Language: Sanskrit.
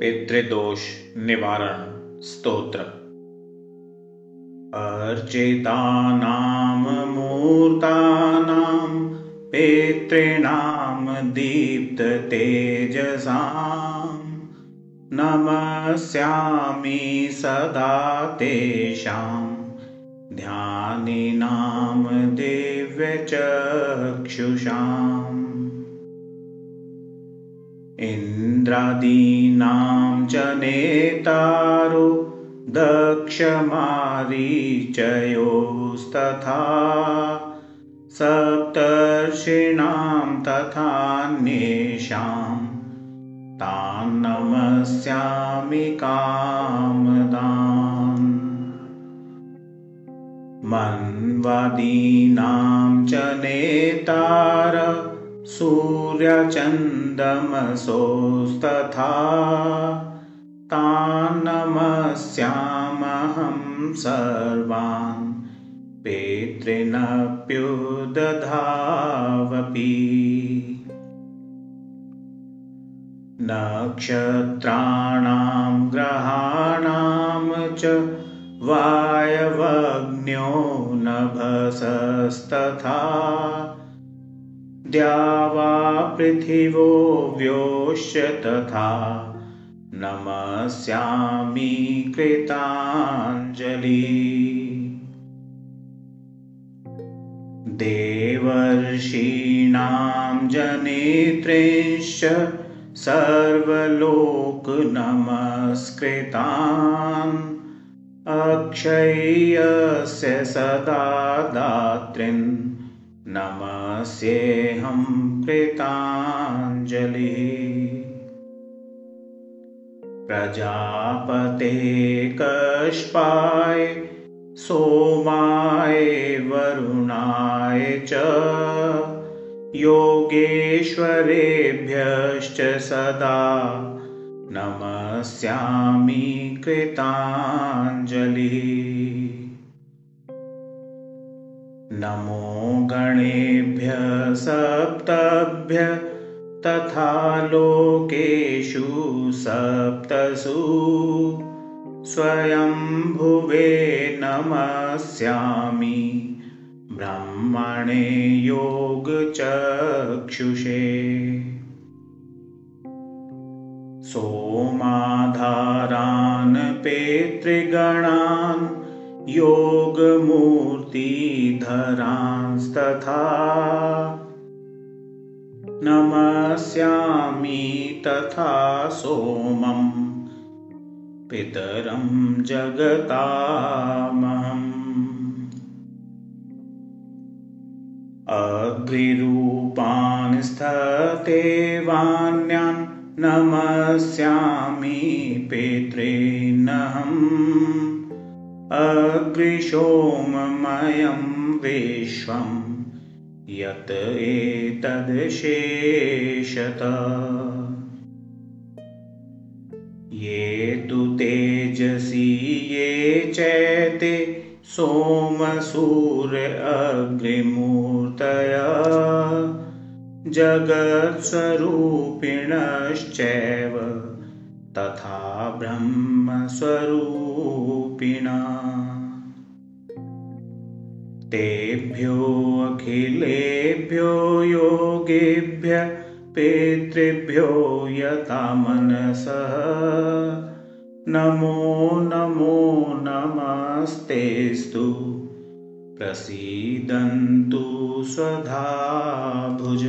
पितृदोष निवारण स्तोत्र। अर्चितानां मूर्तानां पितॄणां दीप्ततेजसां नमस्यामि सदा तेषां ध्यानिनां दिव्यचक्षुषाम् इन्द्रादीनां च नेतारो दक्षमारीचयोस्तथा सप्तर्षीणां तथान्येषां तान्नमस्यामि कामदान्। मन्वादीनां च नेतार सूर्यचन्दमसोस्तथा तान्नमस्यामहं सर्वान् पितृनप्युदधावपि नक्षत्राणां ग्रहाणां च वायवग्न्यो नभसस्तथा द्यावा पृथिवो व्योश्च तथा। नमस्यामि कृताञ्जलि। देवर्षीणां जनेत्रेश्च सर्वलोकनमस्कृतान्। अक्षय्यस्य सदा दातृन् नमस्येऽहं कृताञ्जलिः। प्रजापते कष्पाय सोमाय वरुणाय च। योगेश्वरेभ्यश्च सदा नमस्यामि कृताञ्जलिः नमो गणेभ्य सप्तभ्य तथा लोकेषु सप्तसु। स्वयंभुवे नमस्यामि। ब्रह्मणे योगचक्षुषे। सोमाधारान् पेतृगणान् योगमूर्तिधरांस्तथा नमस्यामि तथा सोमं पितरं जगतामहम् अग्रिरूपान् स्थतेवान्यान् नमस्यामि पितॄन्नहम् अग्रिशोममयं विश्वं यत् एतद्शेषत ये तु तेजसि ये चैते सोमसूर अग्रिमूर्तय जगत्स्वरूपिणश्चैव तथा ब्रह्मस्वरूपिणा। तेभ्योऽखिलेभ्यो योगेभ्य पितृभ्यो यथा मनसः। नमो नमो नमस्तेस्तु प्रसीदन्तु स्वधा भुज